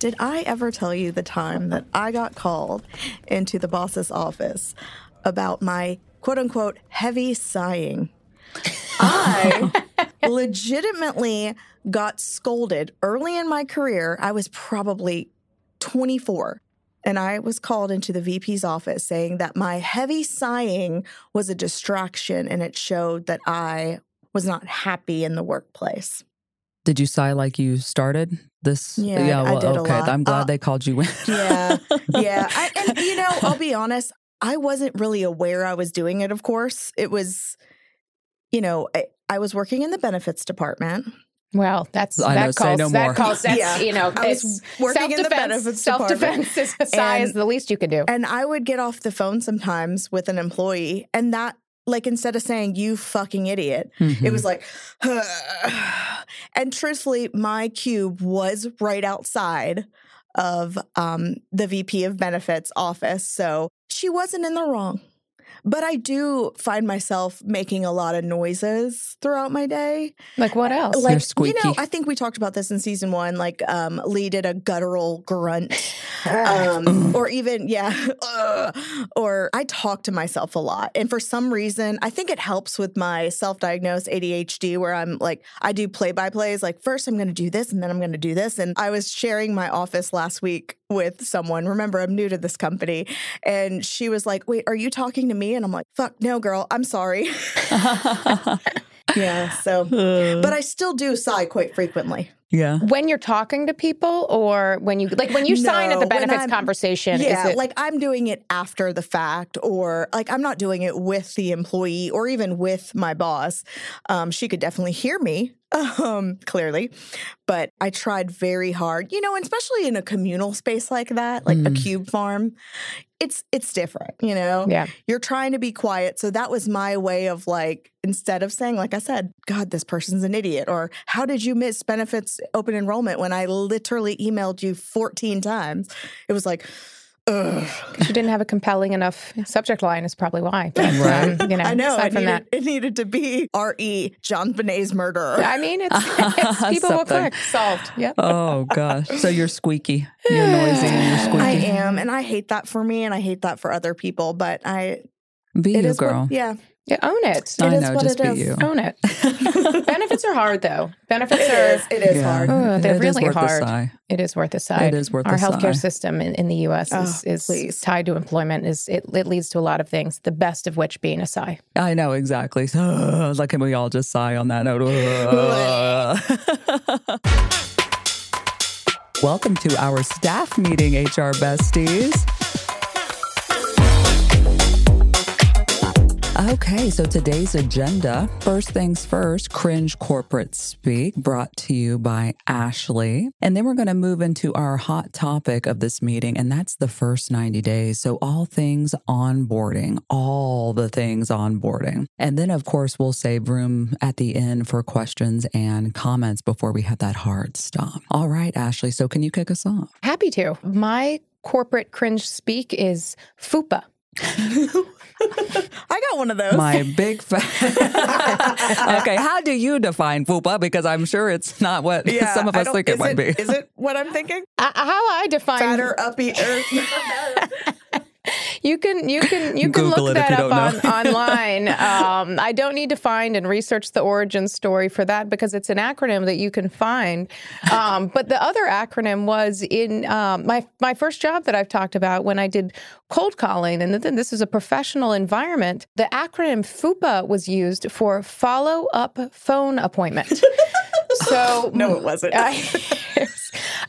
Did I ever tell you the time that I got called into the boss's office about my quote unquote heavy sighing? I legitimately got scolded early in my career. I was probably 24. And I was called into the VP's office saying that my heavy sighing was a distraction and it showed that I was not happy in the workplace. Did you sigh like you started this? Yeah, I did a okay. lot. I'm glad Uh, they called you in. Yeah, yeah. I, and you know, I'll be honest. I wasn't really aware I was doing it. Of course, it was. You know, I, I was working in the benefits department. Well, that's I that say calls no that more. calls that's Yeah. you know I was working in the self-defense. benefits Self-defense is a is the least you can do. And I would get off the phone sometimes with an employee, and that, like, instead of saying, you fucking idiot, Mm-hmm. it was like, and truthfully, my cube was right outside of um, the VP of benefits office. So she wasn't in the wrong. But I do find myself making a lot of noises throughout my day. Like what else? Like, you know, squeaky. I think we talked about this in season one. Like, um, Leigh did a guttural grunt, um, or even, yeah, "Ugh," or I talk to myself a lot. And for some reason, I think it helps with my self diagnosed ADHD, where I'm like, I do play by plays. Like, first I'm going to do this, and then I'm going to do this. And I was sharing my office last week with someone. Remember, I'm new to this company. And she was like, Wait, are you talking to me? And I'm like, Fuck, no, girl, I'm sorry. yeah. So, but I still do sigh quite frequently. yeah. when you're talking to people or when you like when you sign at the benefits conversation Yeah, is it like I'm doing it after the fact, or like I'm not doing it with the employee or even with my boss. Um, she could definitely hear me, um, clearly, but I tried very hard, you know, and especially in a communal space like that, like a Mm. cube farm. It's it's different, you know. yeah You're trying to be quiet, so that was my way of like instead of saying, like I said, God, this person's an idiot, or how did you miss benefits open enrollment when I literally emailed you 14 times? It was like, ugh. you didn't have a compelling enough subject line is probably why but Right. um, you know I know. aside It from needed, that it needed to be R.E. JonBenét's murder. I mean it's, it's people will Something. click solved yeah Oh gosh. So you're squeaky. You're noisy and you're squeaky. I am, and I hate that for me, and I hate that for other people. But I, Be it you, is what- girl. yeah, yeah own it It I is know, what just it be is. you. own it benefits are hard though benefits it are is. It is Yeah. hard. Oh, they're really hard. It is really worth a hard. sigh. It is worth a sigh. It is worth Our a healthcare sigh. system in, in the U.S. Oh, is, Oh, is please. tied to employment. Is it, it leads to a lot of things. The best of which being a sigh. I know exactly. So, like, can we all just sigh on that note? Welcome to our staff meeting, HR besties. Okay, so today's agenda first things first, cringe corporate speak, brought to you by Ashley. And then we're going to move into our hot topic of this meeting, and that's the first 90 days. So, all things onboarding, all the things onboarding. And then, of course, we'll save room at the end for questions and comments before we have that hard stop. All right, Ashley, so can you kick us off? Happy to. My corporate cringe speak is FUPA. I got one of those. My big fa- Okay, how do you define fupa? Because I'm sure it's not what yeah, some of us don't- think it is might be. Is it what I'm thinking? Uh, how I define Fatter, uppy, you can you can you can Google look that up on, online. Um, I don't need to find and research the origin story for that because it's an acronym that you can find. Um, but the other acronym was in um, my my first job that I've talked about when I did cold calling, and then this is a professional environment. The acronym FUPA was used for follow up phone appointment. so No, it wasn't. I,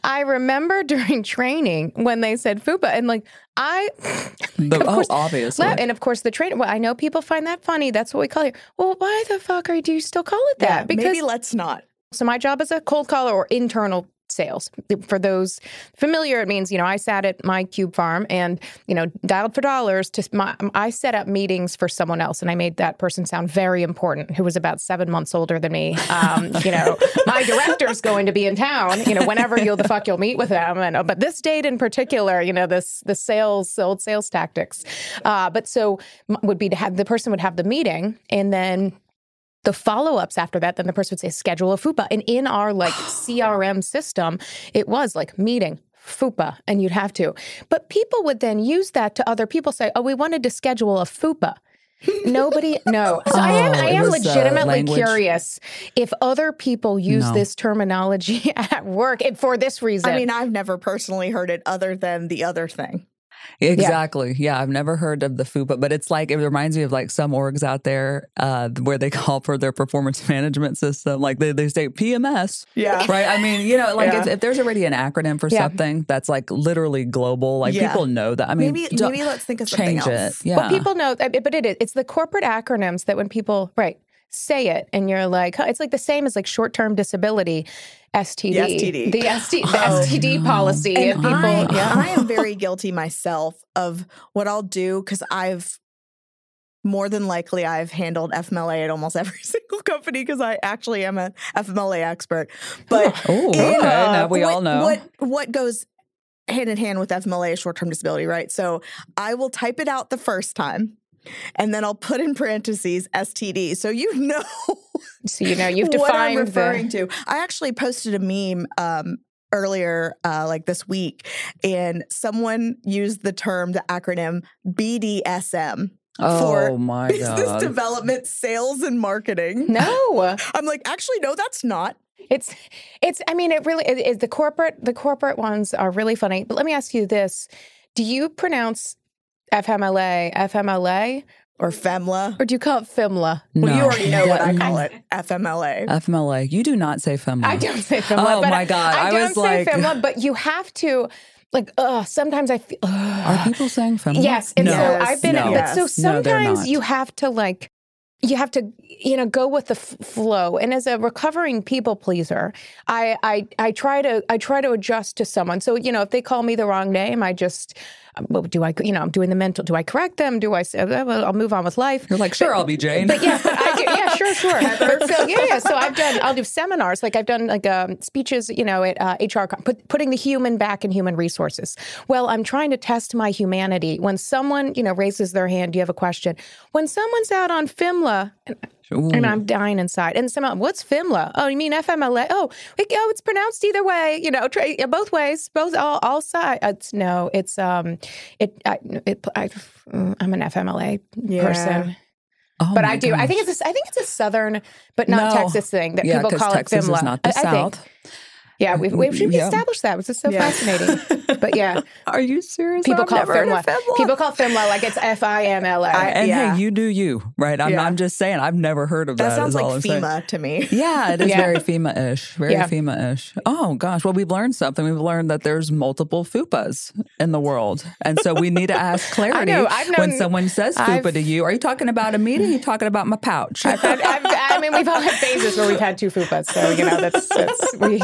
I remember during training when they said FUPA, and like I, The- of oh, course, obviously. la- and of course the trainer. Well, I know people find that funny. That's what we call it. Well, why the fuck are do you still call it that? Yeah, because maybe let's not. so my job is a cold caller or internal sales. For those familiar, it means you know I sat at my cube farm and you know dialed for dollars to my. I set up meetings for someone else, and I made that person sound very important, who was about seven months older than me. Um, you know, my director's going to be in town. You know, whenever you'll the fuck you'll meet with them, and but this date in particular, you know, this the sales old sales tactics. Uh, but so would be to have the person would have the meeting, and then the follow-ups after that then the person would say schedule a fupa and in our like crm system it was like meeting fupa and you'd have to but people would then use that to other people say oh we wanted to schedule a fupa Nobody, no. So I am, Oh, I am uh, legitimately curious if other people use No. this terminology at work and for this reason. I mean, I've never personally heard it other than the other thing. Exactly. Yeah. I've never heard of the FUPA, but it's like it reminds me of like some orgs out there uh, where they call for their performance management system. Like they, they say PMS. Yeah. Right. I mean, you know, like if, Yeah. if there's already an acronym for Yeah. something that's like literally global, like Yeah. people know that. I mean, maybe maybe let's think of something change else. it. Yeah. Well, people know, but it is. It's the corporate acronyms that when people, right, say it and you're like, huh, it's like the same as like short term disability, STD. The STD. The, ST, the Oh. STD policy. And, And people, I, yeah. I am very guilty myself of what I'll do because I've more than likely I've handled FMLA at almost every single company because I actually am an FMLA expert. But Oh, okay. in, uh, now we what, all know. what what goes hand in hand with FMLA short term disability, right? So I will type it out the first time. And then I'll put in parentheses STD, so you know so, you know, you've what I'm defined referring the. to. I actually posted a meme um, earlier, uh, like this week, and someone used the term, the acronym BDSM oh for my business God. development, sales, and marketing. No, I'm like, actually, no, that's not. it's it's. I mean, it really is. the corporate the corporate ones are really funny. But let me ask you this: Do you pronounce FMLA FMLA Or FEMLA. or do you call it FIMLA? Well, you already know what I call it, FMLA. FMLA. You do not say FEMLA. I don't say FEMLA. Oh but my God. I, I don't was say like- FIMLA, but you have to. Like, ugh, sometimes I feel. Are people saying FEMLA? Yes, and no. so I've been, no. but so Yes. No, sometimes you have to like, you have to, you know, go with the f- flow. And as a recovering people pleaser, I, I, I try to, I try to adjust to someone. So you know, if they call me the wrong name, I just, um, well, do I, you know, I'm doing the mental. Do I correct them? Do I say, "Oh, well, I'll move on with life? You're like, sure, I'll be Jane. But yeah, but I do. Yeah, sure, sure. But so yeah, yeah. So I've done. I'll do seminars. Like I've done like um, speeches. You know, at uh, HR, put, putting the human back in human resources. Well, I'm trying to test my humanity. When someone you know raises their hand, do you have a question? When someone's out on FIMLA, and, Ooh. and I'm dying inside, and someone, what's FIMLA? Oh, you mean FMLA? Oh, it, oh, it's pronounced either way. You know, tra- both ways, both all all sides. It's, no, it's um, it. I, it I, I'm an FMLA Yeah. person. Oh But I do. I think it's a, I think it's a southern, but not No. Texas thing that yeah, people call Texas it FIMLA. is not the I, I think. South. Yeah, we, we should Yeah. establish that. This is so Yeah. fascinating. But yeah, Are you serious? people I've call it never FIMLA. FIMLA. People call it FIMLA like it's F I M L A. and Yeah. hey, you do you, right? I'm, Yeah. I'm just saying, I've never heard of that. That sounds is like I'm saying. FEMA to me. Yeah, it is Yeah. very FEMA-ish, very Yeah. FEMA-ish. Oh gosh, well we've learned something. We've learned that there's multiple FUPAs in the world, and so we need to ask clarity know, I've when someone says FUPA I've- to you. Are you talking about a meeting? Are you talking about my pouch? I've had, I've, I mean, we've all had phases where we've had two fupas, so you know that's, that's we.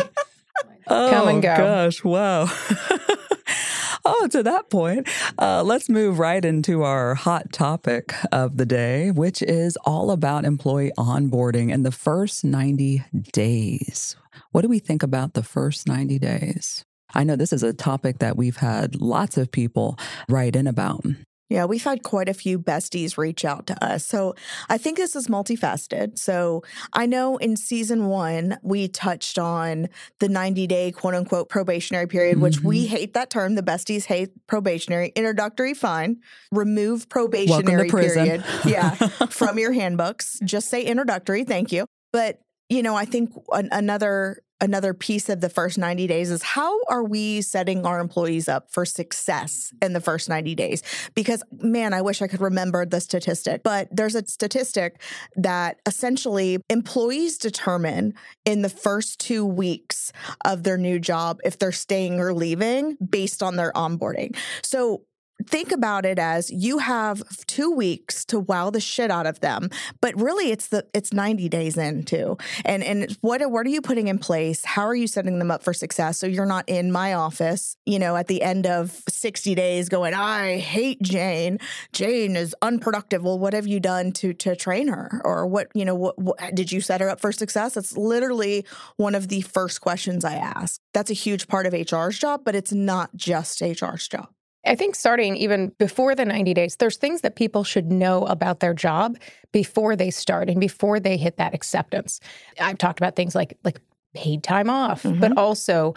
Come and Oh, go. Gosh, wow. oh, to that point, uh, let's move right into our hot topic of the day, which is all about employee onboarding in the first 90 days. What do we think about the first 90 days? I know this is a topic that we've had lots of people write in about. Yeah, we've had quite a few besties reach out to us. So I think this is multifaceted. So I know in season one, we touched on the 90 day quote unquote probationary period, mm-hmm. which we mm-hmm. hate that term. The besties hate probationary. Introductory, fine. Remove probationary period. yeah, from your handbooks. Just say introductory. Thank you. But you know, I think an- another another piece of the first 90 days is how are we setting our employees up for success in the first 90 days? Because, man, I wish I could remember the statistic, but there's a statistic that essentially employees determine in the first two weeks of their new job if they're staying or leaving based on their onboarding. So, think about it as you have two weeks to wow the shit out of them but really it's the it's 90 days in too. And and what what are you putting in place? How are you setting them up for success? So you're not in my office you know at the end of 60 days going i hate jane. Jane is unproductive. Well what have you done to to train her? Or what you know what, what did you set her up for success? That's literally one of the first questions i ask. That's a huge part of hr's job but it's not just hr's job I think starting even before the 90 days, there's things that people should know about their job before they start and before they hit that acceptance. I've talked about things like like paid time off, mm-hmm. but also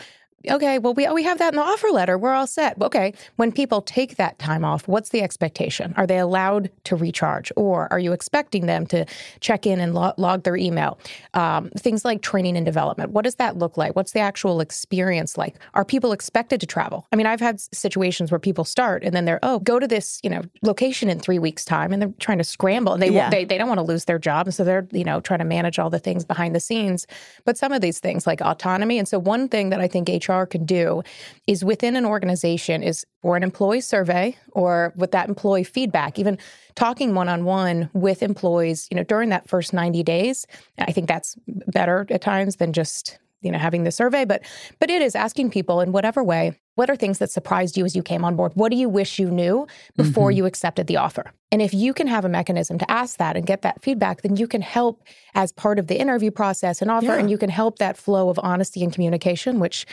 okay, well, we, we have that in the offer letter. We're all set. Okay. When people take that time off, what's the expectation? Are they allowed to recharge or are you expecting them to check in and log, log their email? Um, things like training and development. What does that look like? What's the actual experience like? Are people expected to travel? I mean, I've had situations where people start and then they're, oh, go to this, you know, location in three weeks time and they're trying to scramble and they, yeah. they, they don't want to lose their job. And so they're, you know, trying to manage all the things behind the scenes. But some of these things like autonomy. And so one thing that I think HR HR can do is within an organization is for an employee survey or with that employee feedback, even talking one on one with employees, you know, during that first 90 days. I think that's better at times than just you know having the survey but but it is asking people in whatever way what are things that surprised you as you came on board what do you wish you knew before mm-hmm. you accepted the offer and if you can have a mechanism to ask that and get that feedback then you can help as part of the interview process and offer yeah. and you can help that flow of honesty and communication which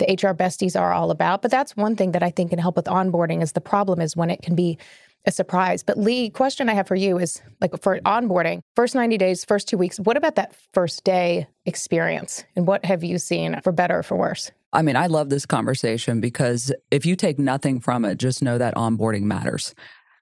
the HR besties are all about. But that's one thing that I think can help with onboarding is the problem is when it can be a surprise. But Leigh, question I have for you is like for mm-hmm. onboarding, first 90 days, first two weeks, what about that first day experience? And what have you seen for better or for worse? I mean, I love this conversation because if you take nothing from it, just know that onboarding matters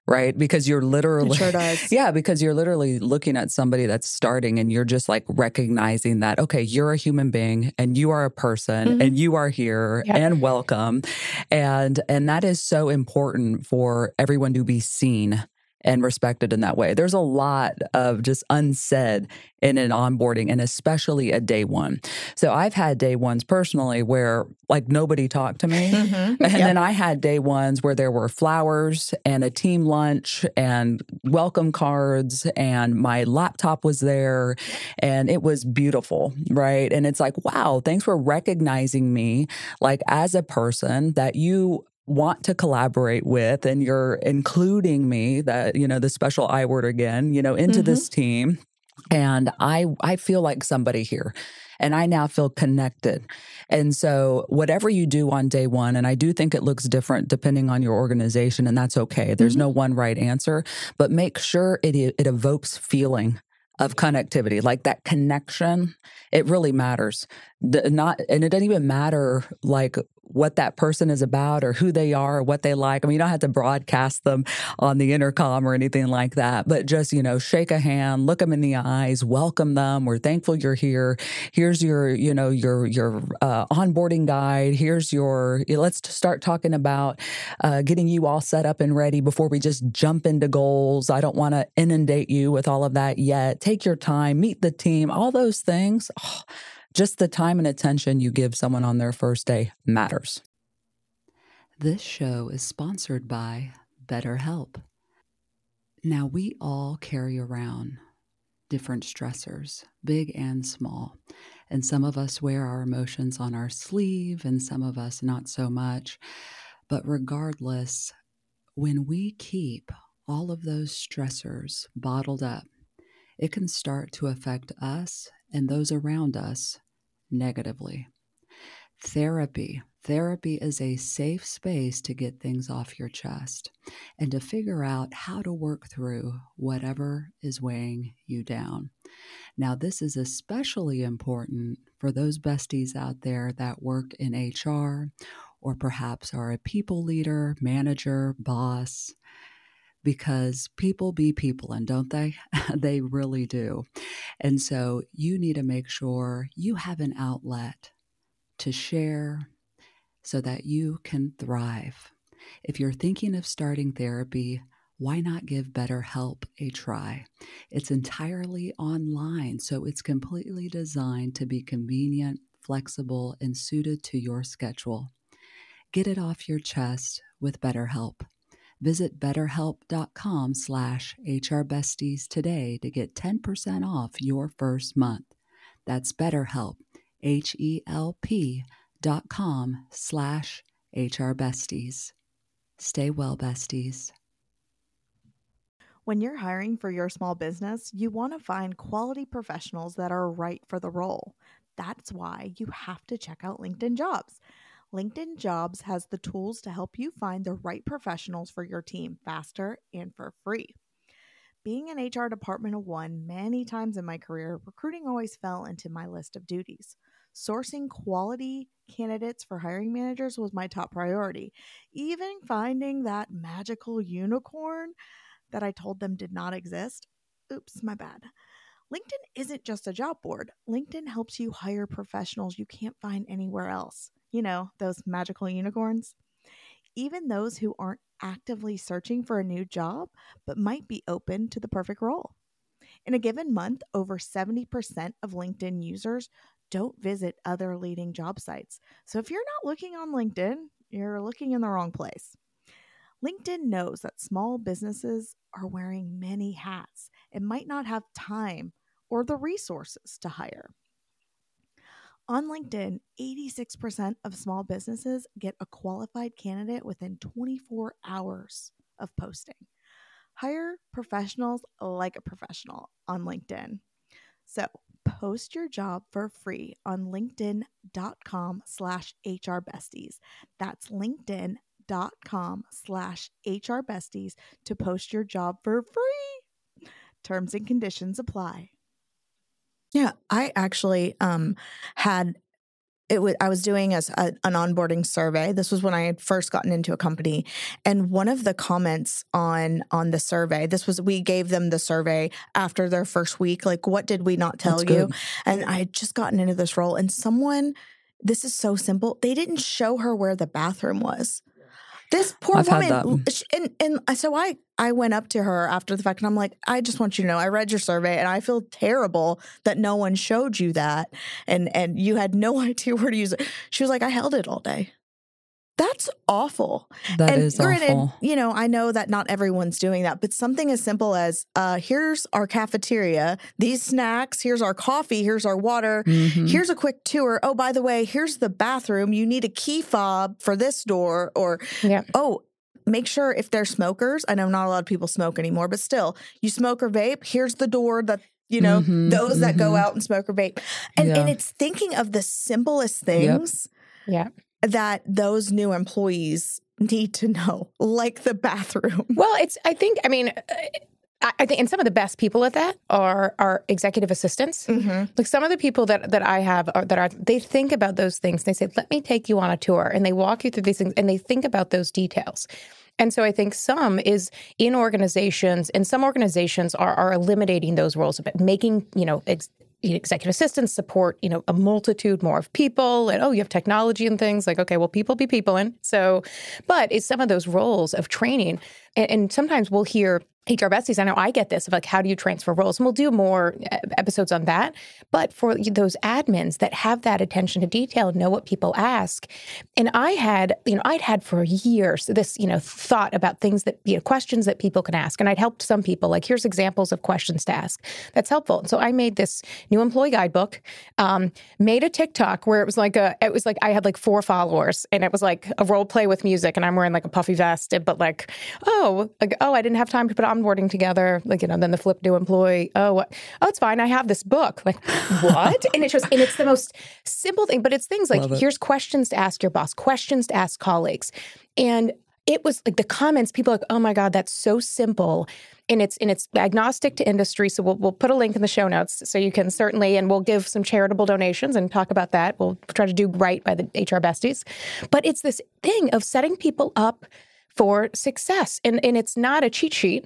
right? Because you're literally, sure does. yeah, because you're literally looking at somebody that's starting and you're just like recognizing that, okay, you're a human being and you are a person mm-hmm. and you are here and welcome. And, and that is so important for everyone to be seen and respected in that way. There's a lot of just unsaid in an onboarding and especially a day one. So I've had day ones personally where like nobody talked to me. Mm-hmm. And yep. then I had day ones where there were flowers and a team lunch and welcome cards and my laptop was there and it was beautiful, right? And it's like, wow, thanks for recognizing me like as a person that you want to collaborate with and you're including me that you know the special i word again you know into mm-hmm. this team and i i feel like somebody here and i now feel connected and so whatever you do on day 1 and i do think it looks different depending on your organization and that's okay there's mm-hmm. no one right answer but make sure it it evokes feeling of connectivity like that connection it really matters the, not and it doesn't even matter like what that person is about or who they are or what they like. I mean, you don't have to broadcast them on the intercom or anything like that, but just, you know, shake a hand, look them in the eyes, welcome them. We're thankful you're here. Here's your, you know, your, your uh, onboarding guide. Here's your, let's start talking about uh, getting you all set up and ready before we just jump into goals. I don't want to inundate you with all of that yet. Take your time, meet the team, all those things. Oh, just the time and attention you give someone on their first day matters. This show is sponsored by BetterHelp. Now, we all carry around different stressors, big and small. And some of us wear our emotions on our sleeve, and some of us not so much. But regardless, when we keep all of those stressors bottled up, it can start to affect us and those around us negatively. therapy. Therapy is a safe space to get things off your chest and to figure out how to work through whatever is weighing you down. Now, this is especially important for those besties out there that work in HR or perhaps are a people leader, manager, boss, because people be people, and don't they? they really do. And so you need to make sure you have an outlet to share so that you can thrive. If you're thinking of starting therapy, why not give BetterHelp a try? It's entirely online, so it's completely designed to be convenient, flexible, and suited to your schedule. Get it off your chest with BetterHelp. Visit betterhelp.com slash hrbesties today to get 10% off your first month. That's BetterHelp, H-E-L-P dot com slash hrbesties. Stay well, besties. When you're hiring for your small business, you want to find quality professionals that are right for the role. That's why you have to check out LinkedIn Jobs. LinkedIn Jobs has the tools to help you find the right professionals for your team faster and for free. Being an HR department of one many times in my career, recruiting always fell into my list of duties. Sourcing quality candidates for hiring managers was my top priority. Even finding that magical unicorn that I told them did not exist. Oops, my bad. LinkedIn isn't just a job board. LinkedIn helps you hire professionals you can't find anywhere else. You know, those magical unicorns. Even those who aren't actively searching for a new job, but might be open to the perfect role. In a given month, over 70% of LinkedIn users don't visit other leading job sites. So if you're not looking on LinkedIn, you're looking in the wrong place. LinkedIn knows that small businesses are wearing many hats and might not have time or the resources to hire. On LinkedIn, 86% of small businesses get a qualified candidate within 24 hours of posting. Hire professionals like a professional on LinkedIn. So post your job for free on linkedin.com slash hrbesties. That's linkedin.com slash hrbesties to post your job for free. Terms and conditions apply. Yeah, I actually um, had it was I was doing a, a, an onboarding survey. This was when I had first gotten into a company, and one of the comments on on the survey. This was we gave them the survey after their first week. Like, what did we not tell That's you? Good. And I had just gotten into this role, and someone. This is so simple. They didn't show her where the bathroom was. This poor I've woman, and and so I I went up to her after the fact, and I'm like, I just want you to know, I read your survey, and I feel terrible that no one showed you that, and and you had no idea where to use it. She was like, I held it all day. That's awful. That and is granted, awful. You know, I know that not everyone's doing that, but something as simple as uh, here's our cafeteria, these snacks, here's our coffee, here's our water, mm-hmm. here's a quick tour. Oh, by the way, here's the bathroom. You need a key fob for this door, or yeah. oh, make sure if they're smokers. I know not a lot of people smoke anymore, but still, you smoke or vape. Here's the door that you know mm-hmm, those mm-hmm. that go mm-hmm. out and smoke or vape, and yeah. and it's thinking of the simplest things. Yep. Yeah that those new employees need to know, like the bathroom. Well, it's, I think, I mean, uh, I think, and some of the best people at that are are executive assistants. Mm-hmm. Like some of the people that that I have are, that are they think about those things. They say, "Let me take you on a tour," and they walk you through these things, and they think about those details. And so I think some is in organizations, and some organizations are are eliminating those roles a bit, making you know ex- executive assistants support you know a multitude more of people and oh you have technology and things. Like okay well people be people in. So but it's some of those roles of training and, and sometimes we'll hear HR besties, I know I get this of like, how do you transfer roles? And we'll do more episodes on that. But for those admins that have that attention to detail, know what people ask. And I had, you know, I'd had for years this, you know, thought about things that, you know, questions that people can ask. And I'd helped some people, like, here's examples of questions to ask. That's helpful. And so I made this new employee guidebook, um, made a TikTok where it was like a, it was like, I had like four followers and it was like a role play with music and I'm wearing like a puffy vest, but like, oh, oh, like, oh, I didn't have time to put onboarding together. Like, you know, then the flip new employee, oh, what? oh, it's fine. I have this book. Like, what? and it shows, and it's the most simple thing, but it's things like here's questions to ask your boss, questions to ask colleagues. And it was like the comments, people like, oh my God, that's so simple. And it's and it's agnostic to industry. So we'll we'll put a link in the show notes so you can certainly and we'll give some charitable donations and talk about that. We'll try to do right by the HR besties. But it's this thing of setting people up for success. And and it's not a cheat sheet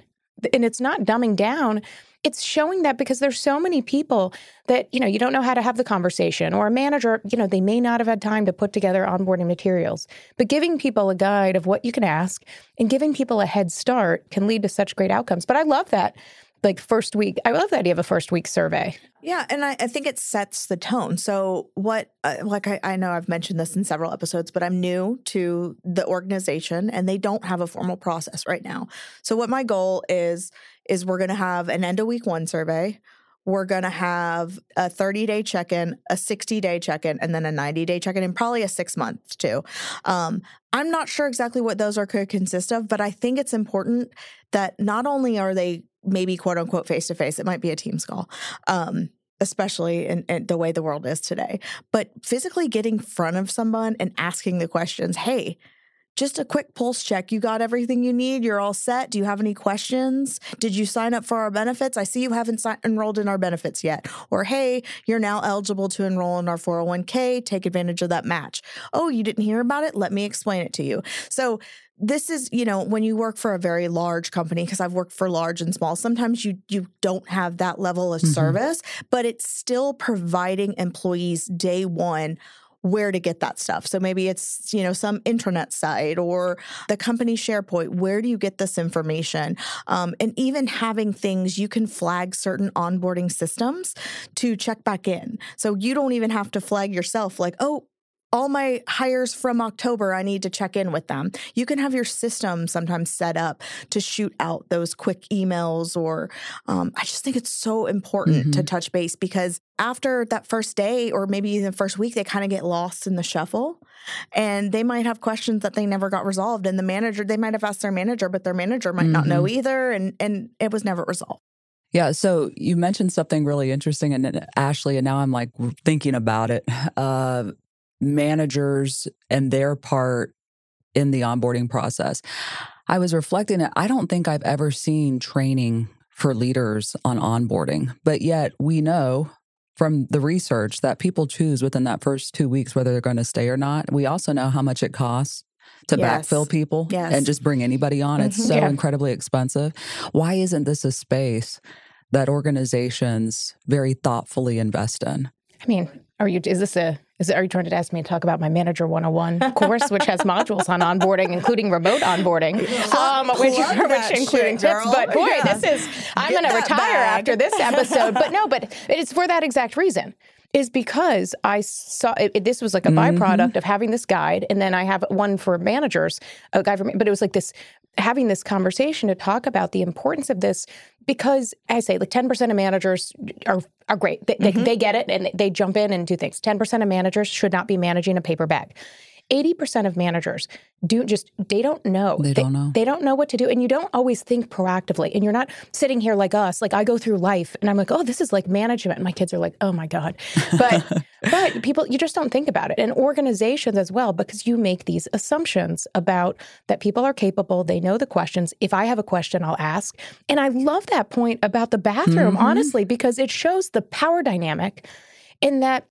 and it's not dumbing down. It's showing that because there's so many people that you know you don't know how to have the conversation or a manager you know they may not have had time to put together onboarding materials. But giving people a guide of what you can ask and giving people a head start can lead to such great outcomes. But i love that like first week i love the idea of a first week survey. Yeah and i, I think it sets the tone. So what uh, like I, I know i've mentioned this in several episodes but i'm new to the organization and they don't have a formal process right now. So what my goal is is we're going to have an end of week one survey. We're going to have a 30 day check in, a 60 day check in, and then a 90 day check in, and probably a six month too. Um, I'm not sure exactly what those are could consist of, but I think it's important that not only are they maybe quote unquote face to face. It might be a Teams call. Um, especially in, in, the way the world is today. But physically getting in front of someone and asking the questions, hey, just a quick pulse check. You got everything you need. You're all set. Do you have any questions? Did you sign up for our benefits? I see you haven't si- enrolled in our benefits yet. Or, hey, you're now eligible to enroll in our 401k. Take advantage of that match. Oh, you didn't hear about it? Let me explain it to you. So, this is you know when you work for a very large company because i've worked for large and small sometimes you you don't have that level of mm-hmm. service but it's still providing employees day one where to get that stuff. So maybe it's, you know, some intranet site or the company SharePoint. Where do you get this information? Um, and even having things you can flag certain onboarding systems to check back in. So you don't even have to flag yourself like, oh, all my hires from October, I need to check in with them. You can have your system sometimes set up to shoot out those quick emails, or um, I just think it's so important mm-hmm. to touch base because after that first day, or maybe even the first week, they kind of get lost in the shuffle and they might have questions that they never got resolved. And the manager, they might have asked their manager, but their manager might mm-hmm. not know mm-hmm. either. And, and it was never resolved. Yeah. So you mentioned something really interesting, and Ashley, and now I'm like thinking about it. Uh, managers and their part in the onboarding process. I was reflecting that I don't think I've ever seen training for leaders on onboarding, but yet we know from the research that people choose within that first two weeks whether they're going to stay or not. We also know how much it costs to yes. backfill people yes. and just bring anybody on. It's mm-hmm. so yeah. incredibly expensive. Why isn't this a space that organizations very thoughtfully invest in? I mean, are you is this a is are you trying to ask me to talk about my Manager 101 course, which has modules on onboarding, including remote onboarding, um, which, which including shit, tips. But boy, yeah. this is I'm going to retire bag. after this episode. but no, but it's for that exact reason is because I saw it, it, this was like a mm-hmm. byproduct of having this guide, and then I have one for managers, a guide for, me. but it was like this having this conversation to talk about the importance of this because I say like 10% of managers are are great. They, mm-hmm. they, they, get it and they jump in and do things. 10% of managers should not be managing a paper bag. 80% of managers do just they don't know. They, don't know. They don't know what to do and you don't always think proactively. And you're not sitting here like us. Like I go through life and I'm like, "Oh, this is like management." And my kids are like, "Oh my god." But but people you just don't think about it. And organizations as well because you make these assumptions about that people are capable, they know the questions. If I have a question, I'll ask. And I love that point about the bathroom mm-hmm. honestly because it shows the power dynamic in that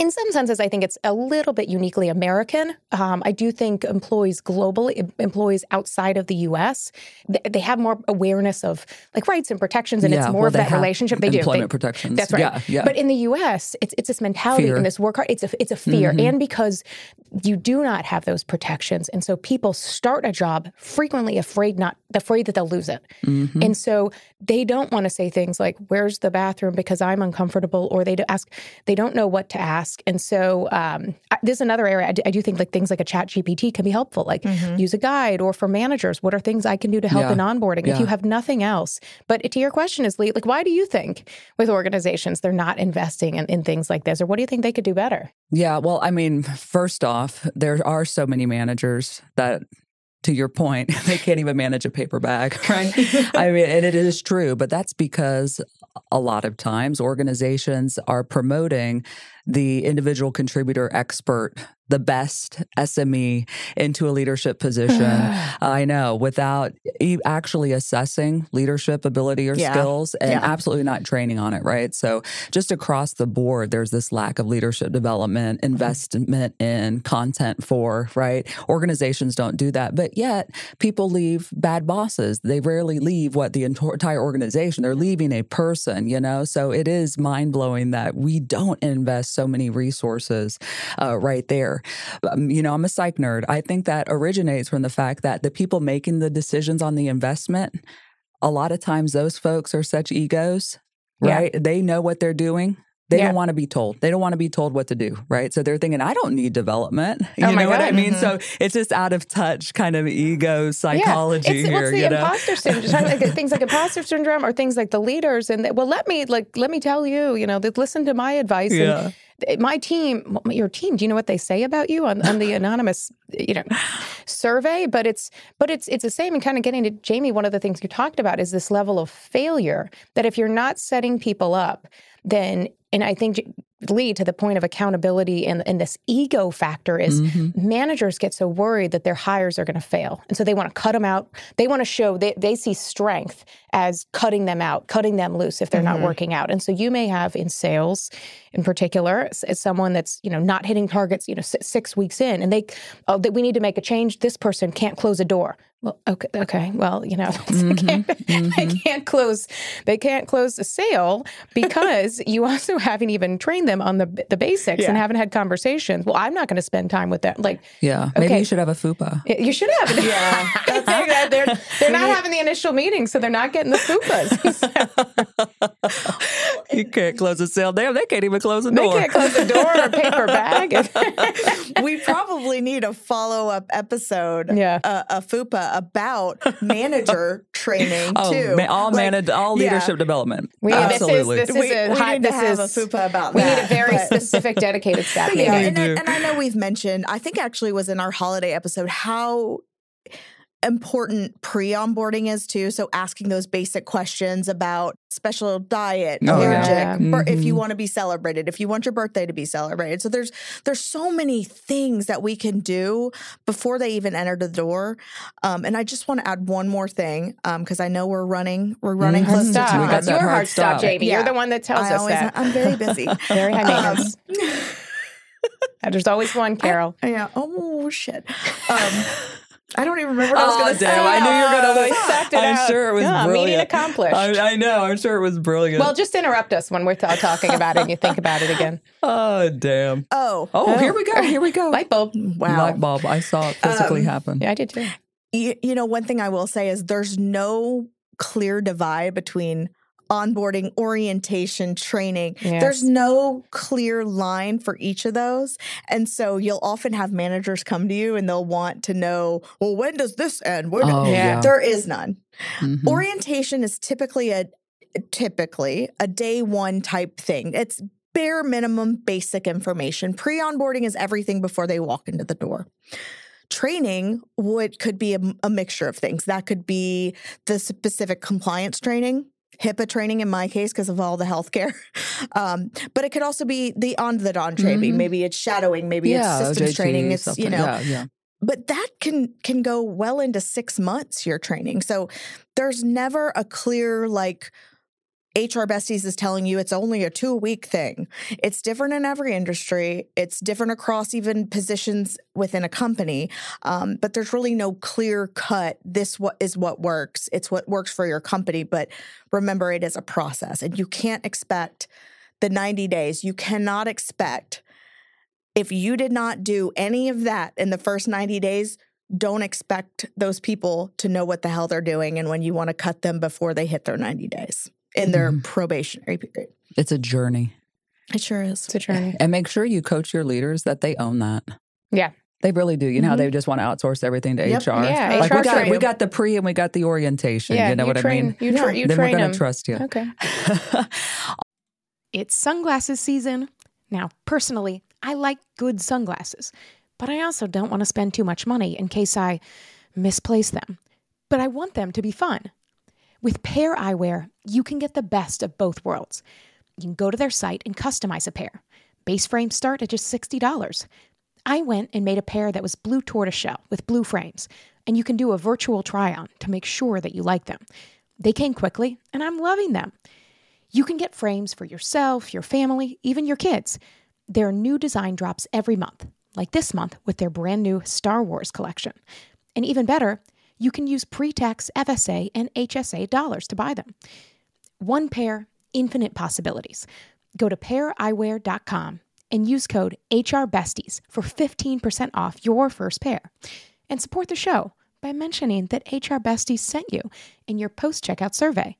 in some senses, I think it's a little bit uniquely American. Um, I do think employees globally, employees outside of the U.S., they, they, have more awareness of like rights and protections, and yeah, it's more well, of that relationship. They employment do employment protections. That's right. Yeah, yeah. But in the U.S., it's it's this mentality fear. and this work hard. It's a it's a fear, mm-hmm. and because you do not have those protections, and so people start a job frequently afraid not afraid that they'll lose it, mm-hmm. and so they don't want to say things like "Where's the bathroom?" because I'm uncomfortable, or they ask they don't know what to ask ask. And so um, this is another area I do, I do, think like things like a ChatGPT can be helpful, like mm-hmm. use a guide or for managers, what are things I can do to help yeah. in onboarding yeah. if you have nothing else. But to your question is, Leigh, like, why do you think with organizations they're not investing in, in things like this? Or what do you think they could do better? Yeah, well, I mean, first off, there are so many managers that to your point, they can't even manage a paper bag, right? I mean, and it is true, but that's because a lot of times organizations are promoting the individual contributor expert, the best SME into a leadership position. I know, without actually assessing leadership ability or Yeah. skills and Yeah. absolutely not training on it, right? So, just across the board, there's this lack of leadership development, investment in content for, right? Organizations don't do that. But yet, people leave bad bosses. They rarely leave what the entire organization, they're leaving a person, you know? So, it is mind blowing that we don't invest so many resources uh, right there. Um, you know, I'm a psych nerd. I think that originates from the fact that the people making the decisions on the investment, a lot of times those folks are such egos, Yeah. right? They know what they're doing. They Yeah. don't want to be told. They don't want to be told what to do, right? So they're thinking, I don't need development. You Oh know what I God. mean? So it's just out of touch kind of ego psychology yeah. it's, here. What's the imposter syndrome? like, things like imposter syndrome, or things like the leaders, and they, well, let me like let me tell you, you know, that listen to my advice. Yeah. And my team, your team. Do you know what they say about you on, on the anonymous, you know, survey? But it's but it's it's the same. And kind of getting to Jamie, one of the things you talked about is this level of failure. That if you're not setting people up, then and I think Leigh to the point of accountability and, and this ego factor is Mm-hmm. managers get so worried that their hires are going to fail. And so they want to cut them out. They want to show they, they see strength as cutting them out cutting them loose if they're Mm-hmm. not working out. And so you may have in sales in particular as someone that's you know not hitting targets you know s- six weeks in and they oh that we need to make a change. This person can't close a door. Well okay okay well you know they, can't, they can't close they can't close a sale because you also haven't even trained them on the the basics and Yeah. haven't had conversations well i'm not going to spend time with them like Yeah. Maybe Okay. you should have a FUPA. You should have. Yeah, that's it. They're they're not having the initial meeting, so they're not getting the fupas. You can't close a sale. Damn, they can't even close a door. they can't close the door or paper bag. we probably need a follow up episode, Yeah. uh, a FUPA about manager training Oh, too. ma- all Like, manage, all yeah. leadership development. We- Absolutely. This is this We, is a we high, to this have is a FUPA about we that. need a very but- specific dedicated staff yeah, and, and I know we've mentioned, I think actually was in our holiday episode, how important pre-onboarding is too. So asking those basic questions about special diet, Oh, yeah. allergic, Yeah. bir- if you Mhm. want to be celebrated, if you want your birthday to be celebrated. So there's there's so many things that we can do before they even enter the door. Um, and I just want to add one more thing because I know we're running we're running Mhm. close to Stop. time. That's your hard hard stop, stop. Jamie. You're the one that tells I us always, that. I'm very busy. Very high Um. There's always one, Carol. Yeah. Oh shit. Um, I don't even remember what I was Oh, going to say. damn. I knew you were Oh, going we to. sucked it I'm out. sure it was Yeah, brilliant. meeting accomplished. I, I know. I'm sure it was brilliant. well, just interrupt us when we're t- talking about it and you think about it again. oh, damn. Oh. Oh, here we go. Here we go. Light bulb. Wow. Light bulb. I saw it physically Um, happen. Yeah, I did too. You, you know, one thing I will say is there's no clear divide between onboarding, orientation, training. Yes. There's no clear line for each of those. And so you'll often have managers come to you and they'll want to know, well, when does this end? When Oh, Yeah. yeah. There is none. Mhm. Orientation is typically a typically a day one type thing. It's bare minimum basic information. Pre-onboarding is everything before they walk into the door. Training would could be a, a mixture of things. That could be the specific compliance training, HIPAA training in my case because of all the healthcare. Um, but it could also be the on the dawn training. Mhm. Maybe it's shadowing. Maybe yeah, it's systems training. It's stuff you know Yeah, yeah. but that can can go well into six months your training so there's never a clear like hr besties is telling you it's only a two week thing. It's different in every industry. It's different across even positions within a company. Um, but there's really no clear cut this what is what works. It's what works for your company but remember it is a process and you can't expect the 90 days. You cannot expect if you did not do any of that in the first 90 days, don't expect those people to know what the hell they're doing and when you want to cut them before they hit their 90 days in their Mhm. probationary period. It's a journey. It sure is. It's a journey. And make sure you coach your leaders that they own that. Yeah. They really do. You know how Mhm. they just want to outsource everything to Yep. HR? Yeah, Like HR we got, we got the pre and we got the orientation. Yeah, you know what train, I mean? You, tra- you then train we're going to trust you. Okay. It's sunglasses season. Now, personally, I like good sunglasses, but I also don't want to spend too much money in case I misplace them, but I want them to be fun. With Pair Eyewear, you can get the best of both worlds. You can go to their site and customize a pair. Base frames start at just $60. I went and made a pair that was blue tortoiseshell with blue frames, and you can do a virtual try on to make sure that you like them. They came quickly, and I'm loving them. You can get frames for yourself, your family, even your kids. There are new design drops every month, like this month with their brand new Star Wars collection. And even better, you can use pre tax FSA and HSA dollars to buy them. One pair, infinite possibilities. Go to paireyewear.com and use code HRBesties for 15% off your first pair. And support the show by mentioning that HR Besties sent you in your post checkout survey.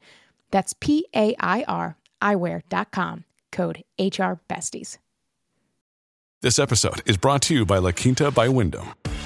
That's P A I R eyewear.com, code HR Besties. This episode is brought to you by La Quinta by Wyndham.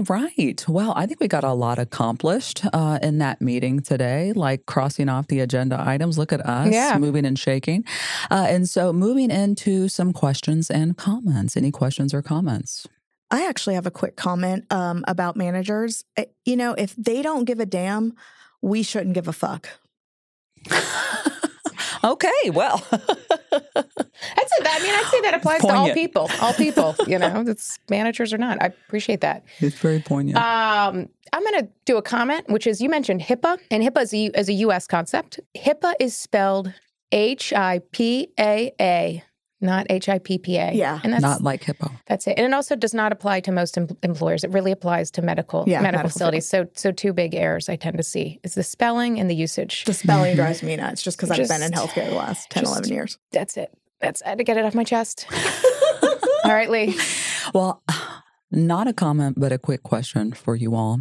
All right. Well, I think we got a lot accomplished uh, in that meeting today, like crossing off the agenda items. Look at us Yeah. moving and shaking. Uh, and so, moving into some questions and comments. Any questions or comments? I actually have a quick comment um, about managers. Uh, You know, if they don't give a damn, we shouldn't give a fuck. Okay. Well, That's it. I mean, I'd say that applies to all people. All people, you know, it's managers or not. I appreciate that. it's very poignant. Um, I'm going to do a comment, which is you mentioned HIPAA, and HIPAA is a, is a U.S. concept. HIPAA is spelled H I P A A, not H I P P A. Yeah. and that's Not like hippo. that's it. And it also does not apply to most em- employers. It really applies to medical Yeah, medical medical facilities. So, so two big errors I tend to see is the spelling and the usage. The spelling mm-hmm. drives me nuts just because I've been in healthcare the last 10, just- 11 years. That's it. That's I had to get it off my chest. All right, Leigh. Well, not a comment, but a quick question for you all.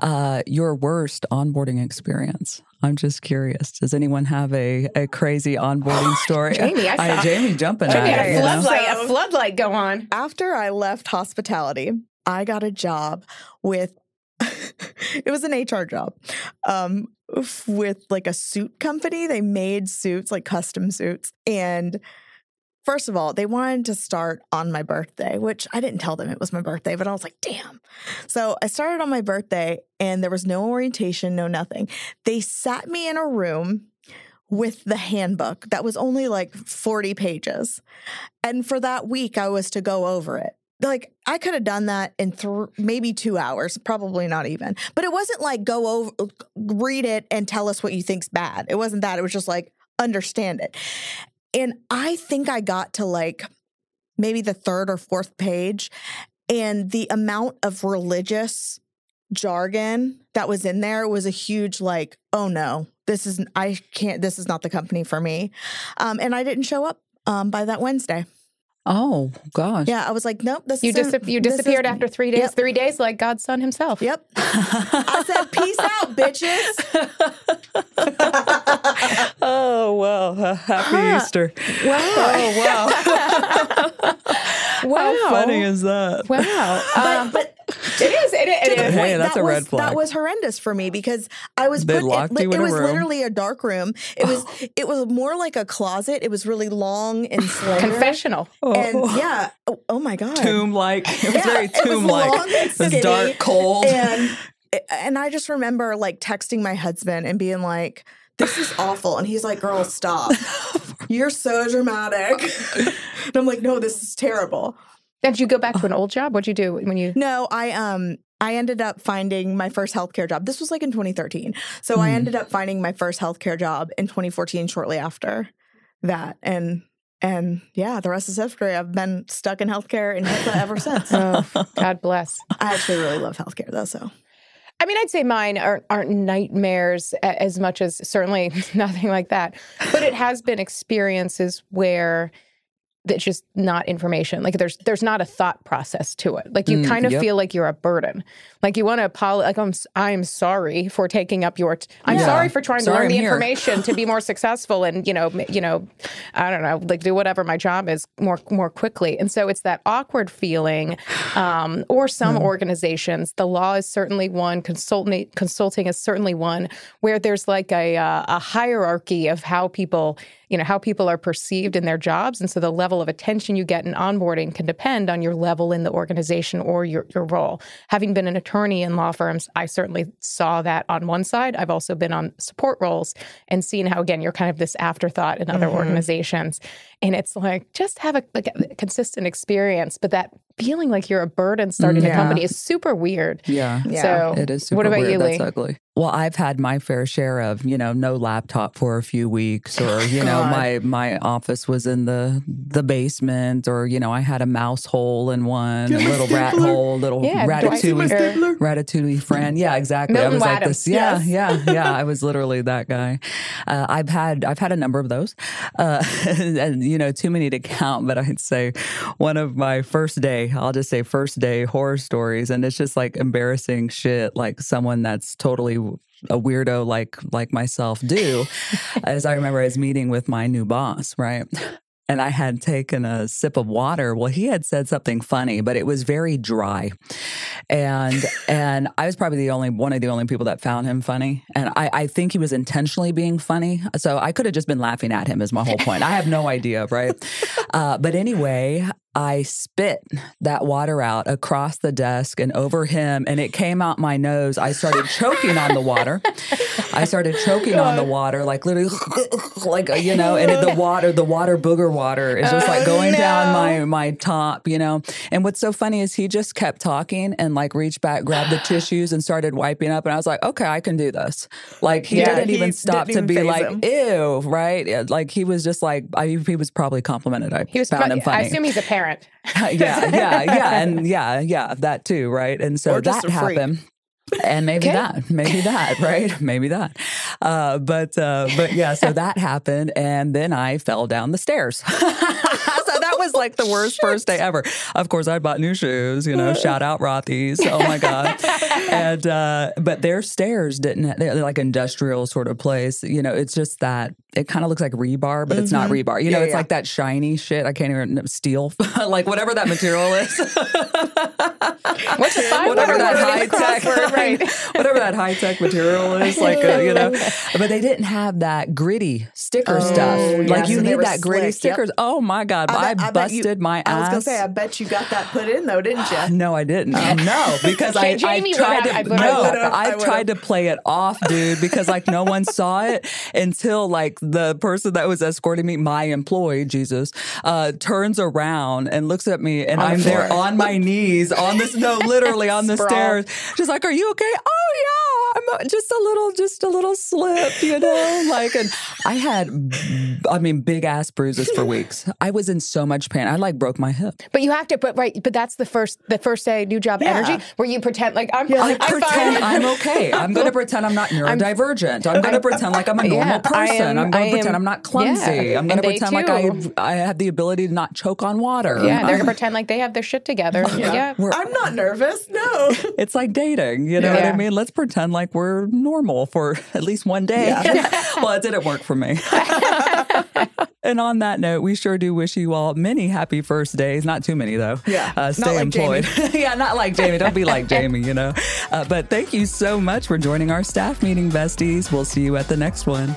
Uh, your worst onboarding experience. I'm just curious. Does anyone have a, a crazy onboarding story? Jamie, I saw- Jamie jumping Maybe at it. a you know? floodlight, a floodlight go on. After I left hospitality, I got a job with, it was an HR job um, with like a suit company. They made suits, like custom suits. And First of all, they wanted to start on my birthday, which I didn't tell them it was my birthday, but I was like, damn. So I started on my birthday and there was no orientation, no nothing. They sat me in a room with the handbook that was only like 40 pages. And for that week, I was to go over it. Like I could have done that in th- maybe two hours, probably not even. But it wasn't like go over, read it and tell us what you think's bad. It wasn't that. It was just like understand it. And I think I got to like maybe the third or fourth page, and the amount of religious jargon that was in there was a huge like, oh no, this is I can't. This is not the company for me. Um, and I didn't show up um, by that Wednesday. Oh gosh. Yeah, I was like, nope. This You, isn't- dis- you this disappeared is- after three days. Yep. Three days, like God's son himself. Yep. I said, peace out, bitches. oh well. Happy Huh. Easter. Wow. Oh wow. wow. How funny is that? Wow. Um, but it is. It, it, to it the is. Hey, that's that a red was, flag. That was horrendous for me because I was They put. locked it, you in it a was room. literally a dark room. It was. Oh. It was more like a closet. It was really long and slender. Confessional. And Oh. yeah. Oh, oh my god. Tomb like. It was Yeah, very tomb like. long It was dark, cold. And and I just remember like texting my husband and being like. This is awful. And he's like, girl, stop. You're so dramatic. and I'm like, no, this is terrible. Did you go back to an old job? What'd you do when you? No, I um I ended up finding my first healthcare job. This was like in 2013. So I Hmm. ended up finding my first healthcare job in 2014 shortly after that. And and yeah, the rest is history. I've been stuck in healthcare in HIPAA ever since. Oh, God bless. I actually really love healthcare though, so I mean, I'd say mine aren't, aren't nightmares as much as certainly nothing like that. But it has been experiences where that's just not information. Like there's there's not a thought process to it. Like you Mm, kind of yep. feel like you're a burden. Like you want to apologize. Like I'm I'm sorry for taking up your. T- I'm Yeah. sorry for trying Sorry to learn I'm the here. information to be more successful and you know you know I don't know like do whatever my job is more more quickly. And so it's that awkward feeling. Um, or some Hmm. organizations, the law is certainly one. Consulting consulting is certainly one where there's like a uh, a hierarchy of how people you know how people are perceived in their jobs and so the level of attention you get in onboarding can depend on your level in the organization or your, your role having been an attorney in law firms i certainly saw that on one side i've also been on support roles and seen how again you're kind of this afterthought in other mm-hmm. organizations and it's like just have a, like a consistent experience but that feeling like you're a burden starting a mm-hmm. company is super weird Yeah. Yeah. so It is super what about weird. you That's Leigh ugly. Well, I've had my fair share of, you know, no laptop for a few weeks or, you know, God. my my office was in the the basement or, you know, I had a mouse hole in one, a little rat hole, little Yeah, Dwight ratatouille Stapler. ratatouille friend. Yeah, exactly. I Milton was like this. Yeah, yes. yeah, yeah. I was literally that guy. Uh, I've had I've had a number of those. Uh, and you know, too many to count, but I'd say one of my first day, I'll just say first day horror stories and it's just like embarrassing shit like someone that's totally a weirdo like like myself do. As I remember I was meeting with my new boss, right? And I had taken a sip of water. Well, he had said something funny, but it was very dry. And and I was probably the only one of the only people that found him funny. And I, I think he was intentionally being funny. So I could have just been laughing at him is my whole point. I have no idea, right? Uh, but anyway, I spit that water out across the desk and over him, and it came out my nose. I started choking on the water. I started choking on the water, like literally, like uh, you know, and the water, the water booger water is just like going down my my top, you know. And what's so funny is he just kept talking and like reached back, grabbed the tissues, and started wiping up. And I was like, okay, I can do this. Like he Yeah, didn't he even stop didn't to be like, him. ew, right? Like he was just like, I, he was probably complimented. I he was found pro- him funny i assume he's a parent yeah, yeah, yeah, and yeah, yeah, that too, right? And so that a freak. happened. And maybe Okay. that, maybe that, right? Maybe that. Uh, but uh, but yeah, so that happened, and then I fell down the stairs. so that was like the worst first day ever. Of course, I bought new shoes. You know, shout out Rothy's. Oh my god! And uh, but their stairs didn't. They're like industrial sort of place. You know, it's just that it kind of looks like rebar, but it's not rebar. You know, Yeah, it's yeah. like that shiny shit. I can't even steel, like whatever that material is. what's the five whatever that high the crossword, right tech, whatever that high tech material is, like uh, you know. But they didn't have that gritty sticker stuff. yeah, Like you so need that gritty slick, yep. stickers. Oh my god! I, bet- bet busted you- my I was ass. gonna say, I bet you got that put in though, didn't you? No, I didn't. No, because I, I tried have. I to. would No. I I tried to play it off, dude, because like no one saw it until like the person that was escorting me, my employee, Jesus, uh, turns around and looks at me, and On the I'm there on my knees on this. No, literally on the Sprawl. stairs. She's like, "Are you okay?" Oh yeah, I'm just a little, just a little slip, you know. Like, and I had, I mean, big ass bruises for weeks. I was in so much pain. I like broke my hip. But you have to, but right, but that's the first, the first day new job Yeah. energy where you pretend like I'm, I I'm pretend fine. I'm okay. I'm going to pretend I'm not neurodivergent. I'm, going to pretend like I'm a normal Yeah, person. am- I'm going to pretend am- I'm not clumsy. yeah, I'm going to and they pretend like. I I have the ability to not choke on water. Yeah, they're gonna pretend like they have their shit together. Yeah, we're- I'm not nervous. No. it's like dating. You know what I mean? Let's pretend like we're normal for at least one day. well, it didn't work for me. and on that note, we sure do wish you all many happy first days. Not too many, though. Yeah, Uh, stay like employed. yeah, not like Jamie. Don't be like Jamie, you know. Uh, but thank you so much for joining our staff meeting, besties. We'll see you at the next one.